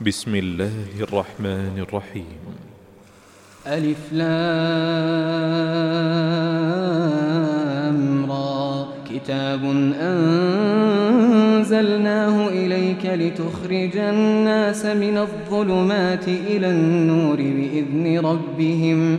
بسم الله الرحمن الرحيم. ألف لام را. كتاب أنزلناه إليك لتخرج الناس من الظلمات إلى النور بإذن ربهم.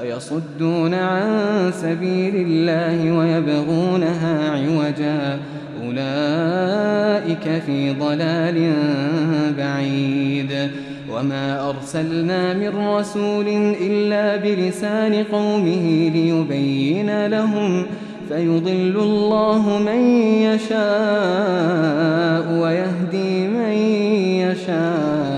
ويصدون عن سبيل الله ويبغونها عوجا. أولئك في ضلال بعيد. وما أرسلنا من رسول إلا بلسان قومه ليبين لهم فيضل الله من يشاء ويهدي من يشاء.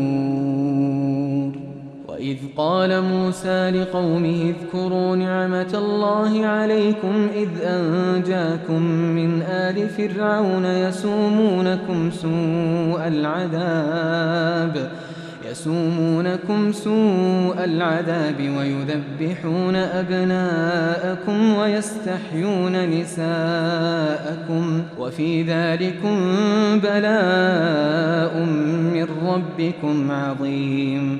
وإذ قال موسى لقومه اذكروا نعمة الله عليكم إذ أنجاكم من آل فرعون يسومونكم سوء العذاب يسومونكم سوء العذاب ويذبحون أبناءكم ويستحيون نساءكم وفي ذلكم بلاء من ربكم عظيم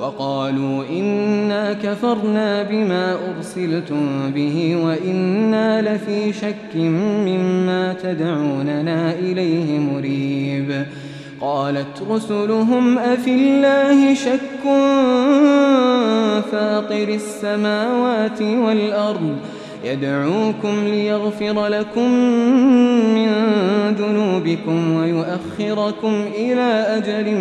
وقالوا إنا كفرنا بما أرسلتم به وإنا لفي شك مما تدعوننا إليه مريب. قالت رسلهم أفي الله شك فاطر السماوات والأرض يدعوكم ليغفر لكم من ذنوبكم ويؤخركم إلى أجل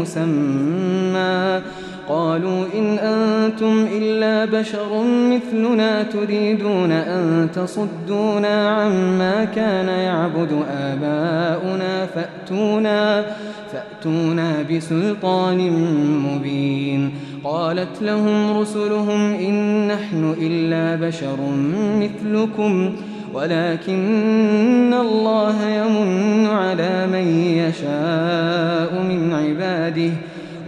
مسمى. قالوا إن أنتم إلا بشر مثلنا تريدون أن تصدونا عما كان يعبد آباؤنا فأتونا فأتونا بسلطان مبين. قالت لهم رسلهم إن نحن إلا بشر مثلكم ولكن الله يمن على من يشاء من عباده.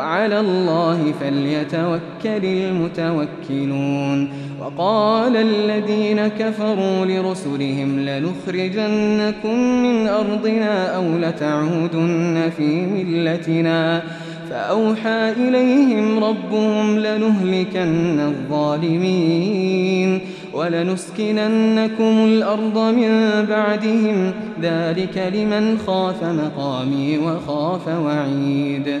وعلى الله فليتوكل المتوكلون. وقال الذين كفروا لرسلهم لنخرجنكم من أرضنا أو لتعودن في ملتنا. فأوحى إليهم ربهم لنهلكن الظالمين ولنسكننكم الأرض من بعدهم. ذلك لمن خاف مقامي وخاف وعيد.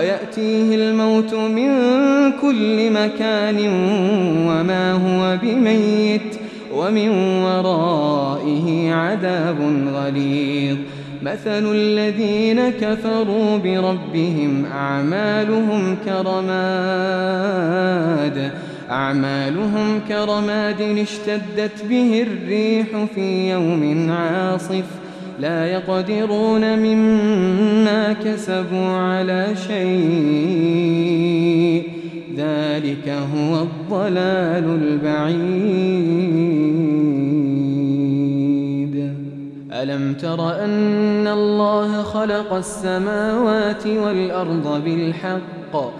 ويأتيه الموت من كل مكان وما هو بميت ومن ورائه عذاب غليظ. مثل الذين كفروا بربهم أعمالهم كرماد أعمالهم كرماد اشتدت به الريح في يوم عاصف. لا يقدرون مما كسبوا على شيء. ذلك هو الضلال البعيد. ألم تر أن الله خلق السماوات والأرض بالحق؟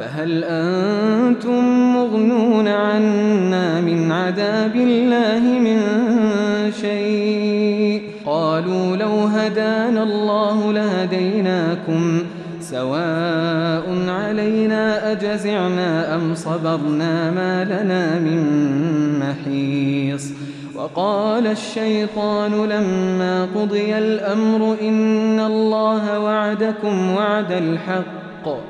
فهل أنتم مغنون عنا من عذاب الله من شيء؟ قالوا لو هدانا الله لهديناكم سواء علينا أجزعنا أم صبرنا ما لنا من محيص؟ وقال الشيطان لما قضي الأمر إن الله وعدكم وعد الحق.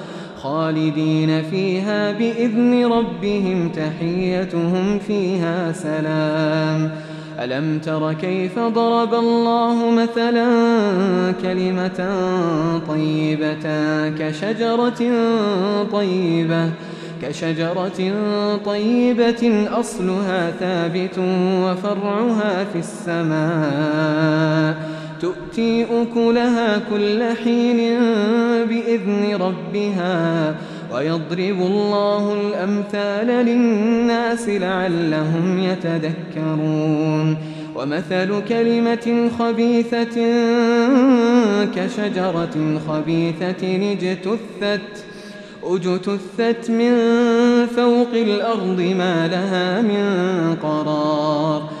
خالدين فيها بإذن ربهم تحيتهم فيها سلام. ألم تر كيف ضرب الله مثلا كلمة طيبة كشجرة طيبة كشجرة طيبة أصلها ثابت وفرعها في السماء. تؤتي أكلها كل حين بإذن ربها ويضرب الله الأمثال للناس لعلهم يتذكرون. ومثل كلمة خبيثة كشجرة خبيثة اجتثت اجتثت من فوق الأرض ما لها من قرار.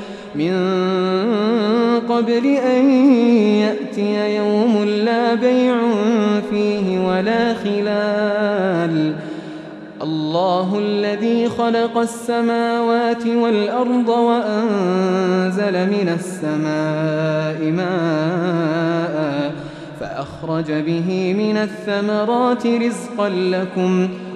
من قبل أن يأتي يوم لا بيع فيه ولا خلال. الله الذي خلق السماوات والأرض وأنزل من السماء ماء فأخرج به من الثمرات رزقا لكم.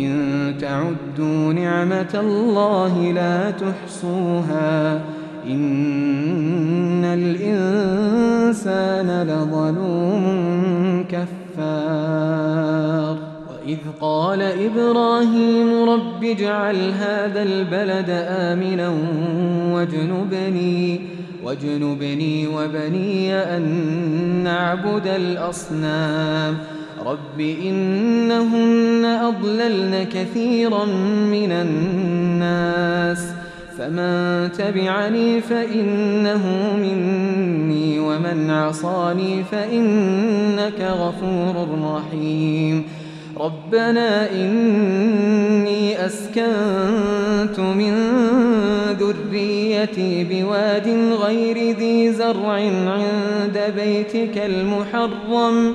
وإن تعدوا نعمة الله لا تحصوها إن الإنسان لظلوم كفار وإذ قال إبراهيم رب اجعل هذا البلد آمنا واجنبني واجنبني وبني أن نعبد الأصنام رب إنهن أضللن كثيرا من الناس فمن تبعني فإنه مني ومن عصاني فإنك غفور رحيم ربنا إني أسكنت من ذريتي بواد غير ذي زرع عند بيتك المحرم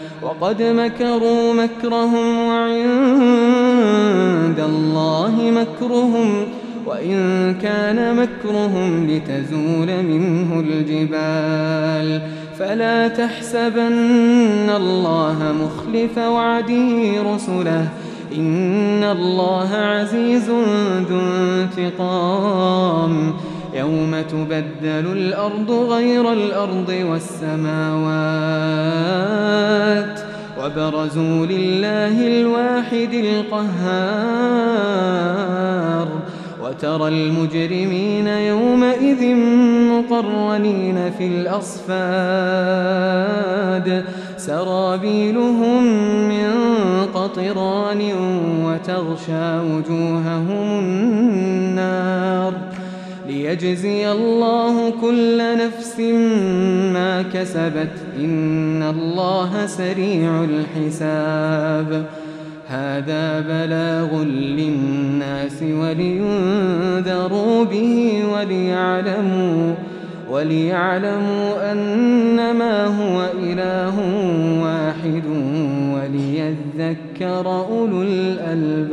وقد مكروا مكرهم وعند الله مكرهم وإن كان مكرهم لتزول منه الجبال فلا تحسبن الله مخلف وعده رسله إن الله عزيز ذو انتقام يوم تبدل الأرض غير الأرض والسماوات وبرزوا لله الواحد القهار. وترى المجرمين يومئذ مقرنين في الأصفاد. سرابيلهم من قطران وتغشى وجوههم النار. ليجزي الله كل نفس ما كسبت إن الله سريع الحساب. هذا بلاغ للناس ولينذروا به وليعلموا وليعلموا أنما هو إله واحد وليذكر أولو الألباب.